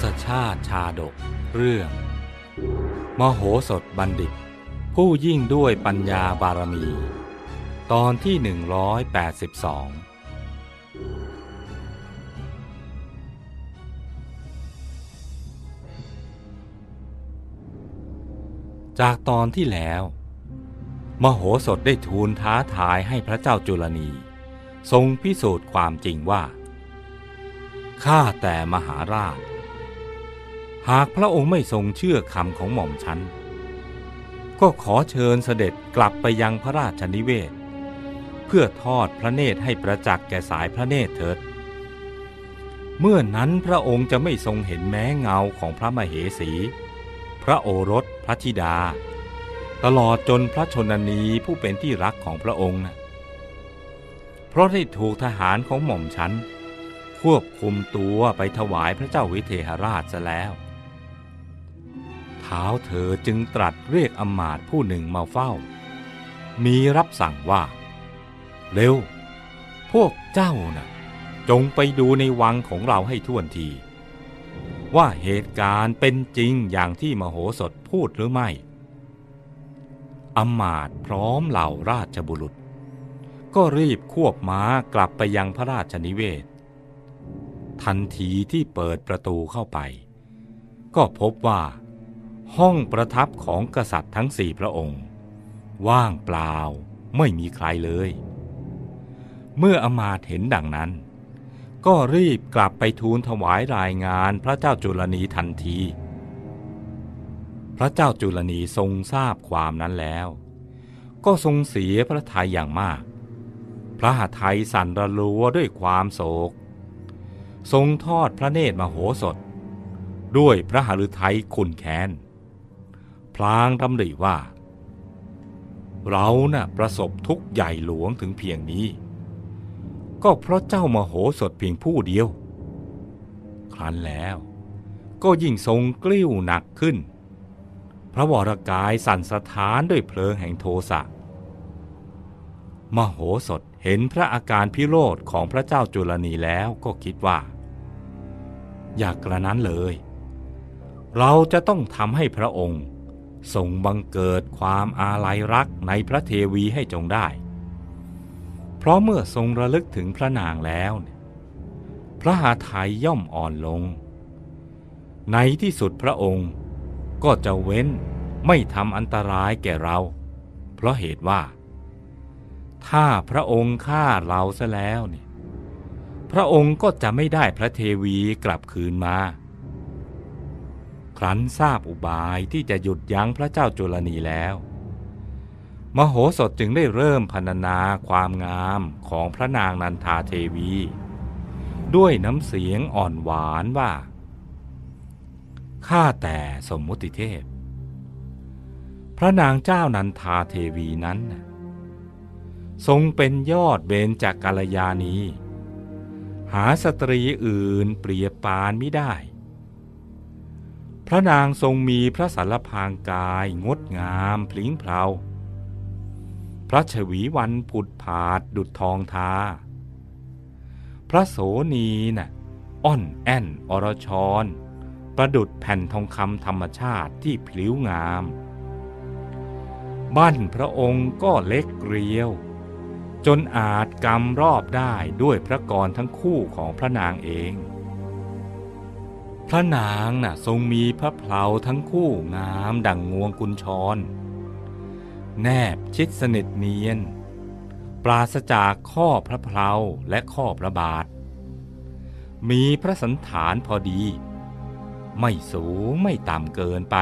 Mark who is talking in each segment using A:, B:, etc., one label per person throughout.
A: ศชาติชาดก เรื่อง มโหสถบัณฑิต ผู้ยิ่งด้วยปัญญาบารมี ตอนที่ 182 จากตอนที่แล้ว มโหสถได้ทูลท้าทายให้พระเจ้าจุลนี ทรงพิสูจน์ความจริงว่าข้าแต่มหาราช หากพระองค์ไม่ทรงเชื่อคำของหม่อมฉัน ก็ขอเชิญเสด็จกลับไปยังพระราชนิเวศ เพื่อทอดพระเนตรให้ประจักษ์แก่สายพระเนตรเถิด เมื่อนั้นพระองค์จะไม่ทรงเห็นแม้เงาของพระมเหสี พระโอรสพระธิดา ตลอดจนพระชนนีผู้เป็นที่รักของพระองค์นะเพราะได้ถูกทหารของหม่อมฉันควบคุมตัวไปถวายพระเจ้าวิเทหราชซะแล้ว เท้าเธอจึงตรัสเรียกอำมาตผู้หนึ่งมาเฝ้า มีรับสั่งว่า เร็ว พวกเจ้านะ่ะ จงไปดูในวังของเราให้ท่วนที ว่าเหตุการณ์เป็นจริงอย่างที่มโหสถพูดหรือไม่อำมาตพร้อมเหล่าราชบุรุษ ก็รีบควบม้ากลับไปยังพระราชนิเวศ ทันทีที่เปิดประตูเข้าไป ก็พบว่า ห้องประทับของกษัตริย์ทั้งสี่พระองค์ ว่างเปล่าไม่มีใครเลย เมื่ออมาตเห็นดังนั้น ก็รีบกลับไปทูลถวายรายงานพระเจ้าจุลนีทันที พระเจ้าจุลนีทรงทราบความนั้นแล้ว ก็ทรงเสียพระทัยอย่างมาก พระหทัยสั่นระลัวด้วยความโศก ทรงทอดพระเนตรมโหสถ ด้วยพระหฤทัยขุนแค้น พลางดำริว่า เรานะ่ะประสบทุกข์ใหญ่หลวงถึงเพียงนี้ ก็เพราะเจ้ามโหสถเพียงผู้เดียว ครั้นแล้วก็ยิ่งทรงกลิ้วหนักขึ้น พระวรกายสั่นสะท้านด้วยเพลิงแห่งโทสะมโหสถเห็นพระอาการพิโรธของพระเจ้าจุลนีแล้วก็คิดว่า อยากกระนั้นเลย เราจะต้องทำให้พระองค์ ทรงบังเกิดความอาลัยรักในพระเทวีให้จงได้ เพราะเมื่อทรงระลึกถึงพระนางแล้ว พระหาไทยย่อมอ่อนลง ในที่สุดพระองค์ก็จะเว้นไม่ทำอันตรายแก่เรา เพราะเหตุว่า ถ้าพระองค์ฆ่าเราซะแล้วเนี่ยพระองค์ก็จะไม่ได้พระเทวีกลับคืนมา รั้นทราบอุบายที่จะหยุดยั้งพระเจ้าจุลนีแล้ว มโหสถจึงได้เริ่มพรรณนาความงามของพระนางนันทาเทวี ด้วยน้ำเสียงอ่อนหวานว่า ข้าแต่สมมุติเทพ พระนางเจ้านันทาเทวีนั้น ทรงเป็นยอดเบญจากกัลยาณีหาสตรีอื่นเปรียบปานไม่ได้ พระนางทรงมีพระสารพางกายงดงามพลิ้งเพลา พระชวีวันผุดผาดดุดทองทา พระโสนีน่ะอ่อนแอนอรชร ประดุดแผ่นทองคำธรรมชาติที่พลิ้วงาม บ้านพระองค์ก็เล็กเรียว จนอาจกำรอบได้ด้วยพระกรทั้งคู่ของพระนางเอง พระนางน่ะทรงมีพระเพลาทั้งคู่งามดังงวงกุญชร แนบชิดสนิทเนียน ปราศจากข้อพระเพลาและข้อพระบาท มีพระสันฐานพอดี ไม่สูงไม่ต่ำเกินไป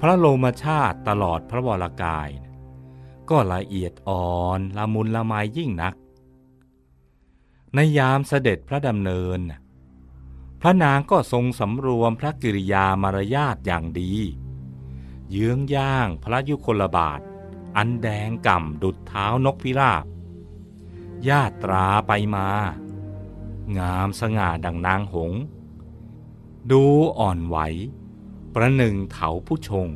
A: พระโลมชาติตลอดพระวรากาย ก็ละเอียดอ่อนละมุนละไมยิ่งนัก ในยามเสด็จพระดำเนิน พระนางก็ทรงสำรวมพระกิริยามารยาทอย่างดี เยื้องย่างพระยุคลบาท อันแดงก่ำดุดเท้านกพิราบ ญาตราไปมา งามสง่าดังนางหง ดูอ่อนไหว ประหนึ่งเถาผู้ชง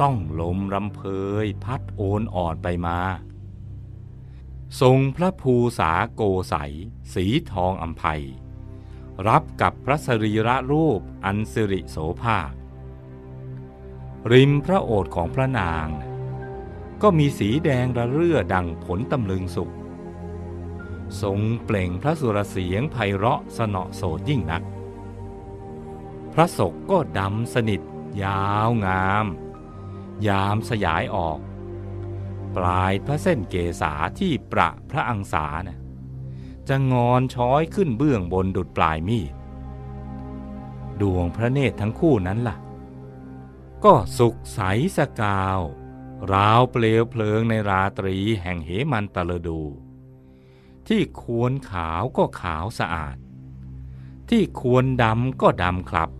A: ต้องลมรำเพยพัดโอนอ่อนไปมาทรงพระภูษาโกใสสีทองอัมภัย รับกับพระสรีระรูปอันสิริโสภาคริมพระโอษฐ์ของพระนาง ก็มีสีแดงระเรื่อดังผลตำลึงสุก ทรงเปล่งพระสุรเสียงไพเราะสนอโสดยิ่งนัก พระศกก็ดำสนิท ยาวงาม ยามสยายออก ปลายพระเส้นเกษาที่ประพระอังสานะ่ จะงอนช้อยขึ้นเบื้องบนดุดปลายมีดดวงพระเนตรทั้งคู่นั้นล่ะ ก็สุกใสสกาว ราวเปลวเพลิงในราตรีแห่งเหมันตะลดู ที่ควรขาวก็ขาวสะอาด ที่ควรดำก็ดำครับ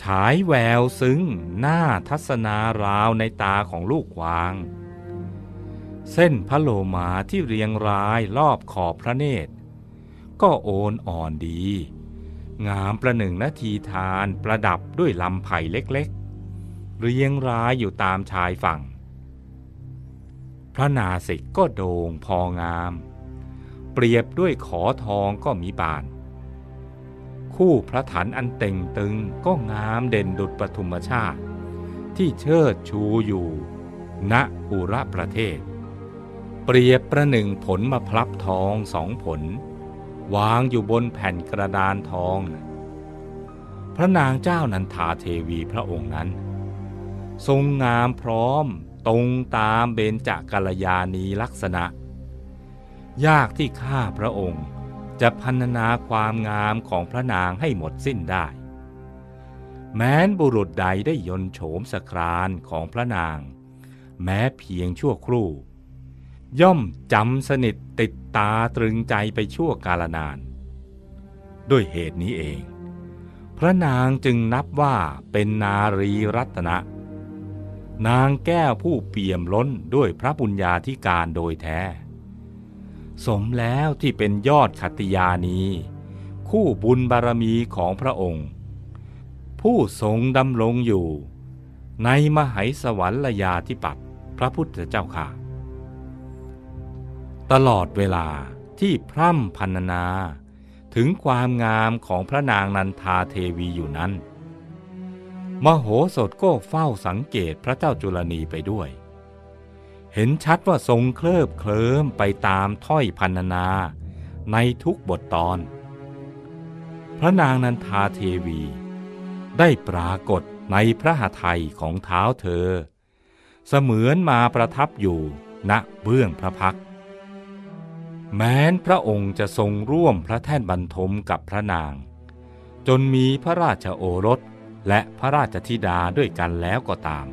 A: ฉายแววซึ้งหน้าทัศนาราวในตาของลูกวาง เส้นพระโลมาที่เรียงรายรอบขอบพระเนตร ก็โอนอ่อนดี งามประหนึ่งนาทีทานประดับด้วยลำไผ่เล็กๆ เรียงรายอยู่ตามชายฝั่ง พระนาสิกก็โด่งพองาม เปรียบด้วยขอทองก็มีบาน คู่พระถันอันเต่งตึงก็งามเด่นดุจปฐุมชาติ ที่เชิดชูอยู่ ณอุระประเทศ เปรียบประหนึ่งผลมาพลับทองสองผล วางอยู่บนแผ่นกระดานทอง พระนางเจ้านันทาเทวีพระองค์นั้น ทรงงามพร้อมตรงตามเบญจกัลยาณีลักษณะ ยากที่ข้าพระองค์จะพันนาความงามของพระนางให้หมดสิ้นได้ แม้นบุรุษใดได้ยนโฉมสครานของพระนาง แม้เพียงชั่วครู่ ย่อมจำสนิทติดตาตรึงใจไปชั่วกาลนาน ด้วยเหตุนี้เอง พระนางจึงนับว่าเป็นนารีรัตนะ นางแก้วผู้เปี่ยมล้นด้วยพระบุญญาธิการโดยแท้ สมแล้วที่เป็นยอดขัตติยานี คู่บุญบารมีของพระองค์ ผู้ทรงดำรงอยู่ ในมหัยสวรรยาธิปัตพระพุทธเจ้าค่ะ ตลอดเวลาที่พร่ำพันนา ถึงความงามของพระนางนันทาเทวีอยู่นั้น มโหสถก็เฝ้าสังเกตพระเจ้าจุลนีไปด้วย เห็นชัดว่าทรงเคลิบเคลิ้มไปตามถ้อยพันนาในทุกบทตอน พระนางนันทาเทวี ได้ปรากฏในพระหทัยของเท้าเธอ เสมือนมาประทับอยู่ณเบื้องพระพักตร์ แม้นพระองค์จะทรงร่วมพระแท่นบรรทมกับพระนาง จนมีพระราชโอรสและพระราชธิดาด้วยกันแล้วก็ตาม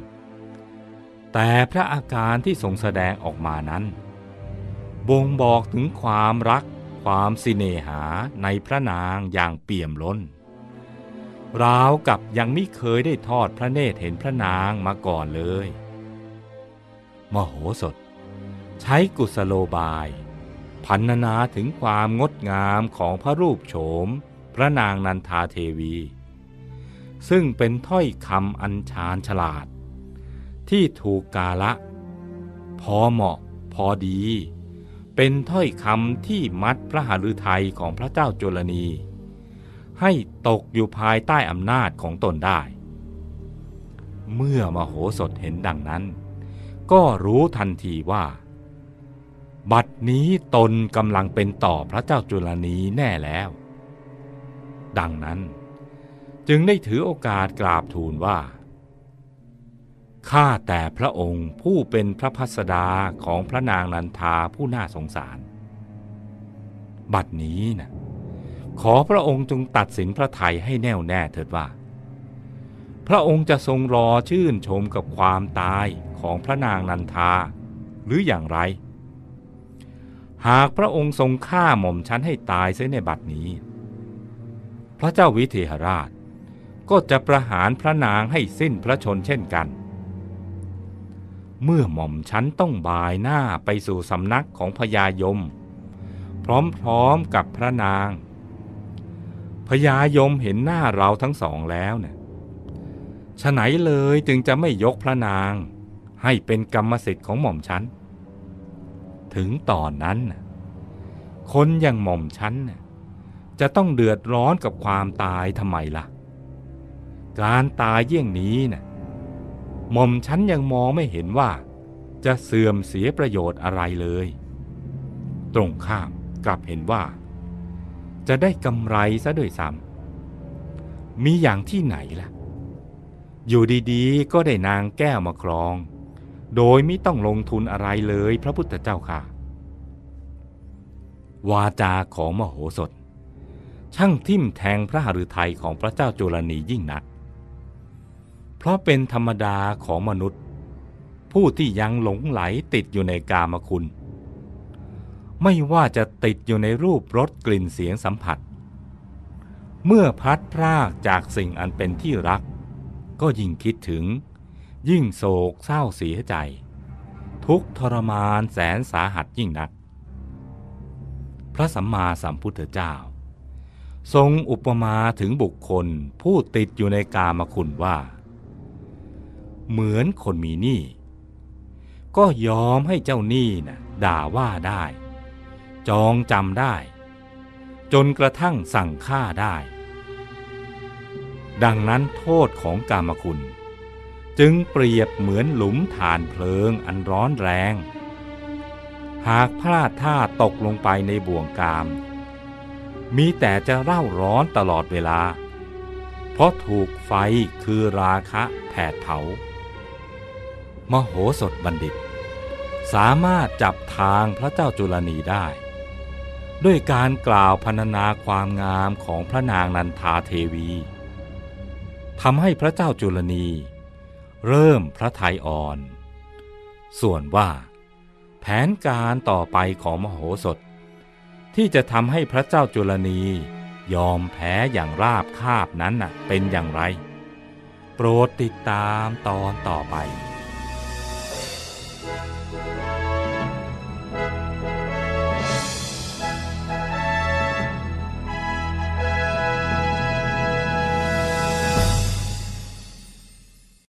A: แต่พระอาการที่ทรงแสดงออกมานั้น บ่งบอกถึงความรักความสิเนหาในพระนางอย่างเปี่ยมล้น ราวกับยังไม่เคยได้ทอดพระเนตรเห็นพระนางมาก่อนเลย มโหสถ ใช้กุสโลบาย พันนาถึงความงดงามของพระรูปโฉม พระนางนันทาเทวี ซึ่งเป็นถ้อยคำอันชาญฉลาด ที่ถูกกาละ พอเหมาะพอดี เป็นถ้อยคำที่มัดพระหฤทัยของพระเจ้าจุลนี ให้ตกอยู่ภายใต้อำนาจของตนได้ เมื่อมโหสถเห็นดังนั้น ก็รู้ทันทีว่า บัดนี้ตนกำลังเป็นต่อพระเจ้าจุลนีแน่แล้ว ดังนั้นจึงได้ถือโอกาสกราบทูลว่า ข้าแต่พระองค์ผู้เป็นพระพัสดาของพระนางนันทาผู้น่าสงสาร บัดนี้นะขอพระองค์จงตัดสินพระไทยให้แน่วแน่เถิดว่า พระองค์จะทรงรอชื่นชมกับความตายของพระนางนันทา หรืออย่างไร หากพระองค์ทรงฆ่าหม่อมฉันให้ตายเสียในบัดนี้ พระเจ้าวิเทหราช ก็จะประหารพระนางให้สิ้นพระชนเช่นกัน เมื่อหม่อมฉันต้องบายหน้าไปสู่สำนักของพญายม พร้อมๆกับพระนางพญายมเห็นหน้าเราทั้งสองแล้วเนี่ยฉไหนเลยจึงจะไม่ยกพระนาง ให้เป็นกรรมสิทธิ์ของหม่อมฉัน ถึงตอนนั้น คนอย่างหม่อมฉันจะต้องเดือดร้อนกับความตายทำไมล่ะ การตายเยี่ยงนี้นะ่ะหม่อมฉันยังมองไม่เห็นว่า จะเสื่อมเสียประโยชน์อะไรเลย ตรงข้ามกลับเห็นว่า จะได้กำไรซะด้วยซ้ำมีอย่างที่ไหนล่ะ อยู่ดีๆ ก็ได้นางแก้วมาครอง โดยไม่ต้องลงทุนอะไรเลยพระพุทธเจ้าค่ะ วาจาของมโหสถ ช่างทิ่มแทงพระหฤทัยของพระเจ้าจุลนียิ่งนัก เพราะเป็นธรรมดาของมนุษย์ ผู้ที่ยังหลงไหลติดอยู่ในกามคุณ ไม่ว่าจะติดอยู่ในรูปรสกลิ่นเสียงสัมผัส เมื่อพัดพรากจากสิ่งอันเป็นที่รัก ก็ยิ่งคิดถึง ยิ่งโศกเศร้าเสียใจ ทุกทรมานแสนสาหัสยิ่งนัก พระสัมมาสัมพุทธเจ้า ทรงอุปมาถึงบุคคลผู้ติดอยู่ในกามคุณว่า เหมือนคนมีหนี้ก็ยอมให้เจ้าหนี้นะ่ะด่าว่าได้ จองจำได้ จนกระทั่งสั่งฆ่าได้ ดังนั้นโทษของกามคุณ จึงเปรียบเหมือนหลุมฐานเพลิงอันร้อนแรง หากพลาดท่าตกลงไปในบ่วงกาม มีแต่จะเร่าร้อนตลอดเวลา เพราะถูกไฟคือราคะแผดเผา มโหสถบัณฑิต สามารถจับทางพระเจ้าจุลนีได้ ด้วยการกล่าวพรรณนาความงามของพระนางนันทาเทวีทำให้พระเจ้าจุลนี เริ่มพระทัยอ่อน ส่วนว่า แผนการต่อไปของมโหสถ ที่จะทำให้พระเจ้าจุลนียอมแพ้อย่างราบคาบนั้นน่ะเป็นอย่างไร โปรดติดตามตอนต่อไป「